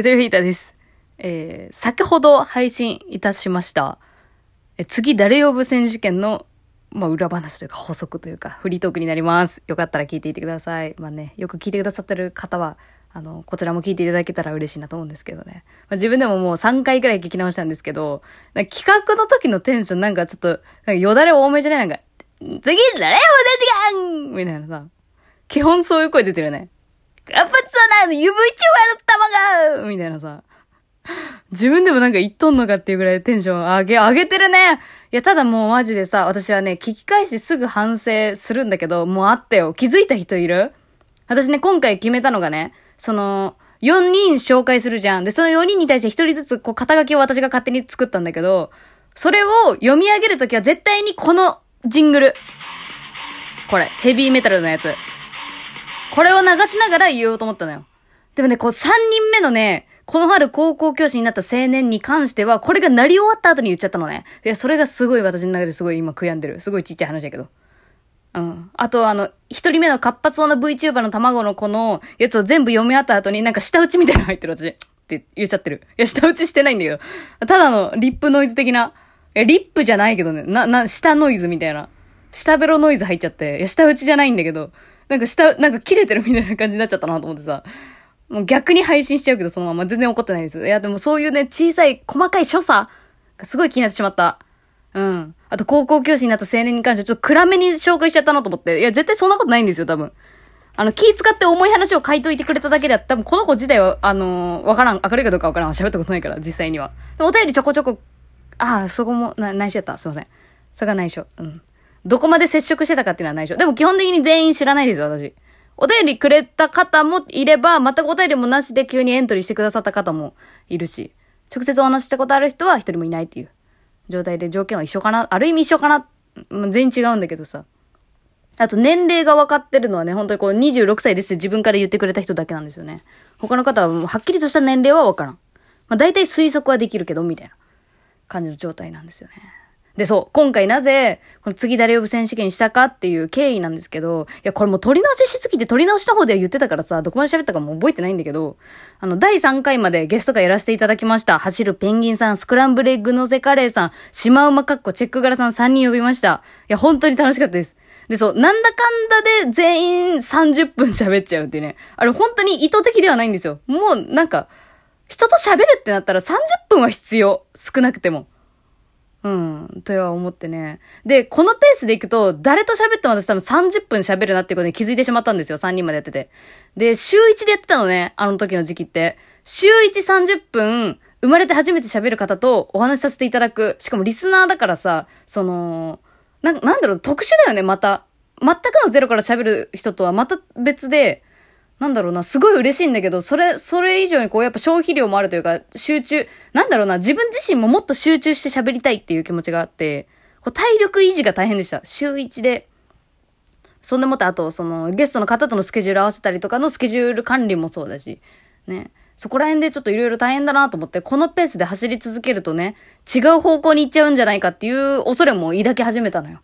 ゆとりフィーターです。えー、先ほど配信いたしました。え次誰呼ぶ選手権の、まあ、裏話というか補足というか、フリートークになります。よかったら聞いていてください。まあね、よく聞いてくださってる方は、あの、こちらも聞いていただけたら嬉しいなと思うんですけどね。まあ、自分でももう3回くらい聞き直したんですけど、企画の時のテンションなんかちょっと、なんかよだれ多めじゃないなんか、次誰呼ぶ選手権？みたいなさ。基本そういう声出てるねよね。活発そうな、指一割の玉がみたいなさ。自分でもなんか言っとんのかっていうぐらいテンション上げ、上げてるね。いや、ただもうマジでさ、私はね、聞き返してすぐ反省するんだけど、もうあったよ。気づいた人いる？私ね、今回決めたのがね、その、4人紹介するじゃん。で、その4人に対して1人ずつ、こう、肩書きを私が勝手に作ったんだけど、それを読み上げるときは絶対にこのジングル。これ、ヘビーメタルのやつ。これを流しながら言おうと思ったのよ。でもね、こう3人目のね、この春高校教師になった青年に関しては、これが鳴り終わった後に言っちゃったのね。で、それがすごい私の中ですごい今悔やんでる。すごいちっちゃい話だけど。うん。あと、あの、一人目の活発そうな VTuber の卵の子のやつを全部読み終わった後になんか舌打ちみたいなの入ってる私。って言っちゃってる。いや、舌打ちしてないんだけど。ただのリップノイズ的な。いや、リップじゃないけどね。な、な、舌ノイズみたいな。舌ベロノイズ入っちゃって。いや、舌打ちじゃないんだけど。なんか舌、なんか切れてるみたいな感じになっちゃったなと思ってさ。もう逆に配信しちゃうけど、そのまま全然怒ってないです。いや、でもそういうね、小さい、細かい所作がすごい気になってしまった。うん。あと、高校教師になった青年に関してはちょっと暗めに紹介しちゃったなと思って。いや、絶対そんなことないんですよ、多分。あの、気使って重い話を書いといてくれただけであって、多分この子自体は、あのーわからん、明るいかどうかわからん。喋ったことないから、実際には。お便りちょこちょこ、ああ、そこも、な、内緒やった。すいません。それが内緒。うん。どこまで接触してたかっていうのは内緒。でも基本的に全員知らないですよ、私。お便りくれた方もいれば、全くお便りもなしで急にエントリーしてくださった方もいるし、直接お話したことある人は一人もいないっていう状態で条件は一緒かなある意味一緒かな全員違うんだけどさ。あと年齢が分かってるのはね、本当にこう26歳ですって自分から言ってくれた人だけなんですよね。他の方はもうはっきりとした年齢は分からん。まあ大体推測はできるけど、みたいな感じの状態なんですよね。で、そう、今回なぜ、この次誰呼ぶ選手権にしたかっていう経緯なんですけど、いや、これもう取り直ししすぎて取り直しの方では言ってたからさ、どこまで喋ったかも覚えてないんだけど、あの、第3回までゲストがやらせていただきました。走るペンギンさん、スクランブルエッグのせカレーさん、シマウマカッコチェック柄さん3人呼びました。いや、本当に楽しかったです。で、そう、なんだかんだで全員30分喋っちゃうっていうね。あれ本当に意図的ではないんですよ。もうなんか、人と喋るってなったら30分は必要。少なくても。うん、とは思ってね。で、このペースでいくと、誰と喋っても私多分30分喋るなっていうことに気づいてしまったんですよ。3人までやってて。で、週1でやってたのね。あの時の時期って。週130分、生まれて初めて喋る方とお話しさせていただく。しかもリスナーだからさ、その、な、なんだろう、特殊だよね、また。全くのゼロから喋る人とはまた別で、なんだろうな、すごい嬉しいんだけど、それ、それ以上にこう、やっぱ消費量もあるというか、集中、なんだろうな、自分自身ももっと集中して喋りたいっていう気持ちがあって、こう体力維持が大変でした。週1で。そんでもって、あと、その、ゲストの方とのスケジュール合わせたりとかのスケジュール管理もそうだし、ね。そこら辺でちょっといろいろ大変だなと思って、このペースで走り続けるとね、違う方向に行っちゃうんじゃないかっていう恐れも抱き始めたのよ。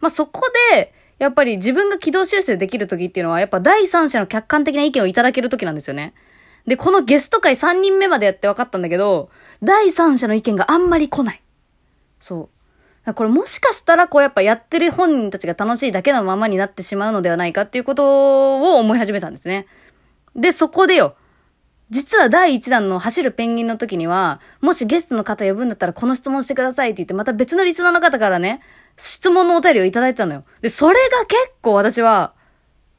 まあ、そこで、やっぱり自分が軌道修正できる時っていうのは、やっぱ第三者の客観的な意見をいただける時なんですよね。で、このゲスト会3人目までやって分かったんだけど、第三者の意見があんまり来ない。そう。これもしかしたらこうやっぱやってる本人たちが楽しいだけのままになってしまうのではないかっていうことを思い始めたんですね。で、そこでよ。実は第1弾の走るペンギンの時には、もしゲストの方呼ぶんだったらこの質問してくださいって言って、また別のリスナーの方からね、質問のお便りをいただいてたのよ。で、それが結構私は、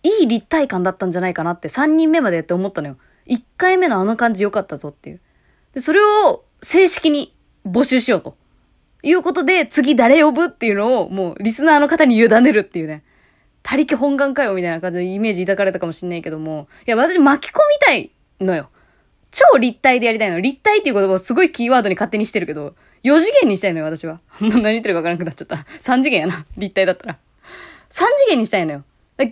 いい立体感だったんじゃないかなって3人目までって思ったのよ。1回目のあの感じ良かったぞっていう。で、それを正式に募集しようと。いうことで、次誰呼ぶっていうのを、もうリスナーの方に委ねるっていうね。他力本願かよみたいな感じのイメージ抱かれたかもしんないけども。いや、私巻き込みたいのよ。超立体でやりたいの。立体っていう言葉をすごいキーワードに勝手にしてるけど、4次元にしたいのよ、私は。もう何言ってるか分からなくなっちゃった。3次元やな。立体だったら。3次元にしたいのよ。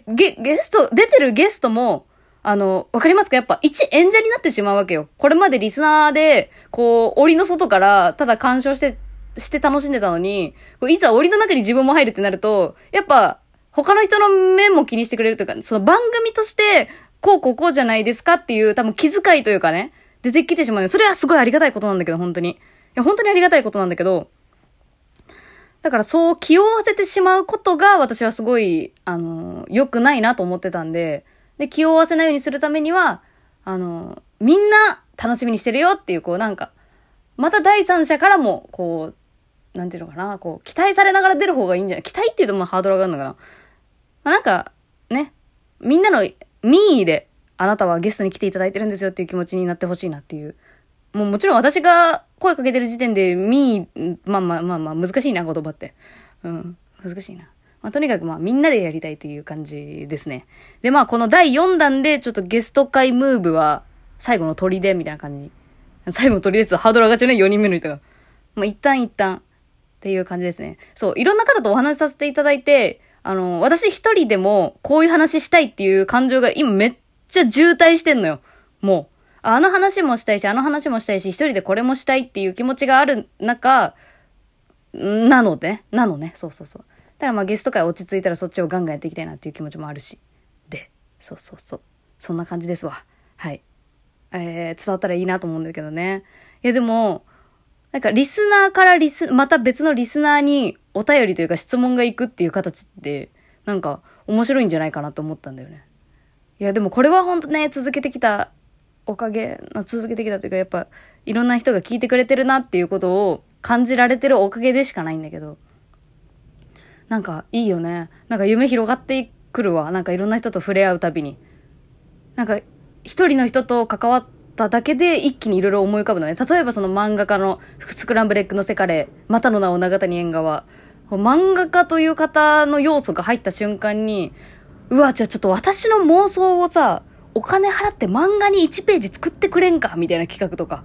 ゲ、ゲスト、出てるゲストも、あの、わかりますか？やっぱ一演者になってしまうわけよ。これまでリスナーで、こう、檻の外からただ鑑賞して、して楽しんでたのに、いざ檻の中に自分も入るってなると、やっぱ、他の人の面も気にしてくれるというか、その番組として、こうこうこうじゃないですかっていう多分気遣いというかね、出てきてしまう。それはすごいありがたいことなんだけど、本当に。いや、本当にありがたいことなんだけど、だからそう気負わせてしまうことが私はすごい、あの、良くないなと思ってたんで、で、気を負わせないようにするためには、あの、みんな楽しみにしてるよっていう、こうなんか、また第三者からも、こう、なんていうのかな、こう、期待されながら出る方がいいんじゃない？期待っていうとまあハードル上がるのかな。まあなんか、ね、みんなの民意で、あなたはゲストに来ていただいてるんですよっていう気持ちになってほしいなっていう。もうもちろん私が声かけてる時点で、民意、まあまあまあまあ難しいな言葉って。うん、難しいな。まあ、とにかくまあみんなでやりたいという感じですね。でまあこの第4弾でちょっとゲスト会ムーブは最後の砦みたいな感じに。最後の砦ですハードル上がっちゃうね、4人目の人が。まあ一旦一旦っていう感じですね。そう、いろんな方とお話しさせていただいて、あの、私一人でもこういう話したいっていう感情が今めっちゃ渋滞してんのよ。もう。あの話もしたいし、あの話もしたいし、一人でこれもしたいっていう気持ちがある中、なので、なのね、そうそうそう。ただまあゲスト会落ち着いたらそっちをガンガンやっていきたいなっていう気持ちもあるし。で、そうそうそう。そんな感じですわ。はい。えー、伝わったらいいなと思うんだけどね。いやでも、なんかリスナーからリス、また別のリスナーにお便りというか質問が行くっていう形って、なんか面白いんじゃないかなと思ったんだよね。いやでもこれは本当ね、続けてきたおかげ、続けてきたというか、やっぱ、いろんな人が聞いてくれてるなっていうことを感じられてるおかげでしかないんだけど、なんかいいよね。なんか夢広がってくるわ。なんかいろんな人と触れ合うたびに。なんか、一人の人と関わっただけで一気にいろいろ思い浮かぶのね。例えばその漫画家のスクランブルエッグのセカレ、またの名を長谷縁側。漫画家という方の要素が入った瞬間に、うわ、じゃあちょっと私の妄想をさ、お金払って漫画に1ページ作ってくれんかみたいな企画とか、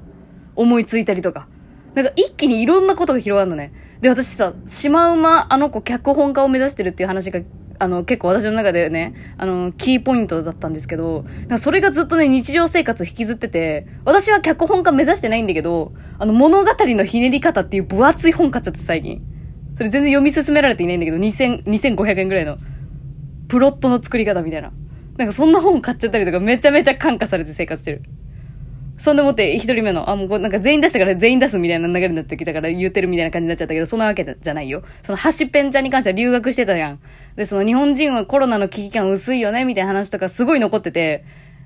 思いついたりとか。なんか一気にいろんなことが広がるのね。で、私さ、シマウマ、あの子脚本家を目指してるっていう話が、あの、結構私の中でね、あの、キーポイントだったんですけど、それがずっとね、日常生活引きずってて、私は脚本家目指してないんだけど、あの、物語のひねり方っていう分厚い本買っちゃって最近。それ全然読み進められていないんだけど、2000、2500円ぐらいの、プロットの作り方みたいな。なんかそんな本買っちゃったりとかめちゃめちゃ感化されて生活してる。そんでもって一人目の、あ、もうなんか全員出したから全員出すみたいな流れになってきたから言ってるみたいな感じになっちゃったけど、そんなわけじゃないよ。そのハシペンちゃんに関しては留学してたじゃん。で、その日本人はコロナの危機感薄いよねみたいな話とかすごい残ってて、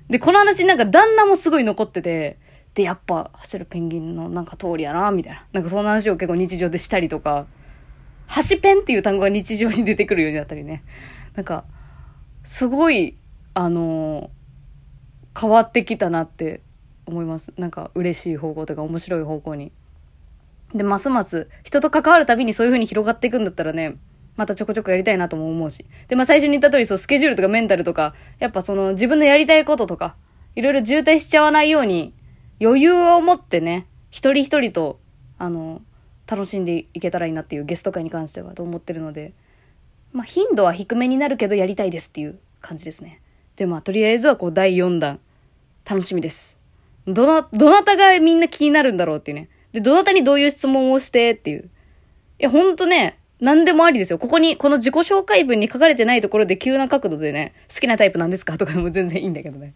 で、この話なんか旦那もすごい残ってて、で、やっぱ走るペンギンのなんか通りやな、みたいな。なんかそんな話を結構日常でしたりとか、ハシペンっていう単語が日常に出てくるようになったりね。なんか、すごいあの変わってきたなって思います。なんか嬉しい方向とか面白い方向に。でますます人と関わるたびにそういう風に広がっていくんだったらねまたちょこちょこやりたいなとも思うし。でまあ最初に言った通りそうスケジュールとかメンタルとかやっぱその自分のやりたいこととかいろいろ渋滞しちゃわないように余裕を持ってね一人一人とあの楽しんでいけたらいいなっていうゲスト会に関してはと思ってるのでまあ頻度は低めになるけどやりたいですっていう感じですね。で、まあ、とりあえずはこう、第4弾、楽しみです。どな、どなたがみんな気になるんだろうっていうね。で、どなたにどういう質問をしてっていう。いや、ほんとね、何でもありですよ。ここに、この自己紹介文に書かれてないところで急な角度でね、好きなタイプなんですか？とかでも全然いいんだけどね。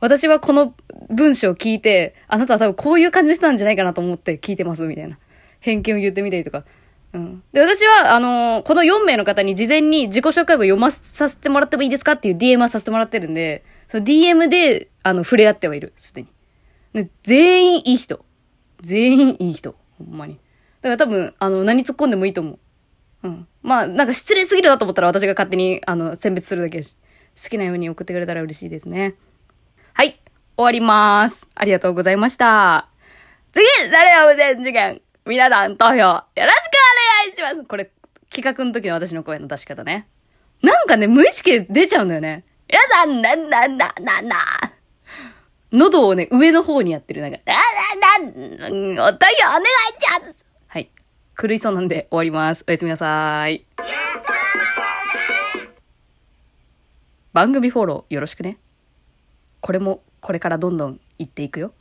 私はこの文章を聞いて、あなたは多分こういう感じの人なんじゃないかなと思って聞いてます、みたいな。偏見を言ってみたりとか。うん。で、私は、あのー、この4名の方に事前に自己紹介文読ませさせてもらってもいいですか？っていう DM はさせてもらってるんで、その DM で、あの、触れ合ってはいる、すでに。で全員いい人。全員いい人。ほんまに。だから多分、あの、何突っ込んでもいいと思う。うん。まあ、なんか失礼すぎるなと思ったら私が勝手に、あの、選別するだけし。好きなように送ってくれたら嬉しいですね。はい。終わります。ありがとうございました。次誰を無線時間皆さん投票よろしくお願いしますこれ、企画の時の私の声の出し方ね。なんかね、無意識で出ちゃうんだよね。皆さん、なん、なん、な、な、な。喉をね、上の方にやってる。なんか、な、な、な、お便りお願いしますはい。狂いそうなんで終わります。おやすみなさい。番組フォローよろしくね。これもこれからどんどん行っていくよ。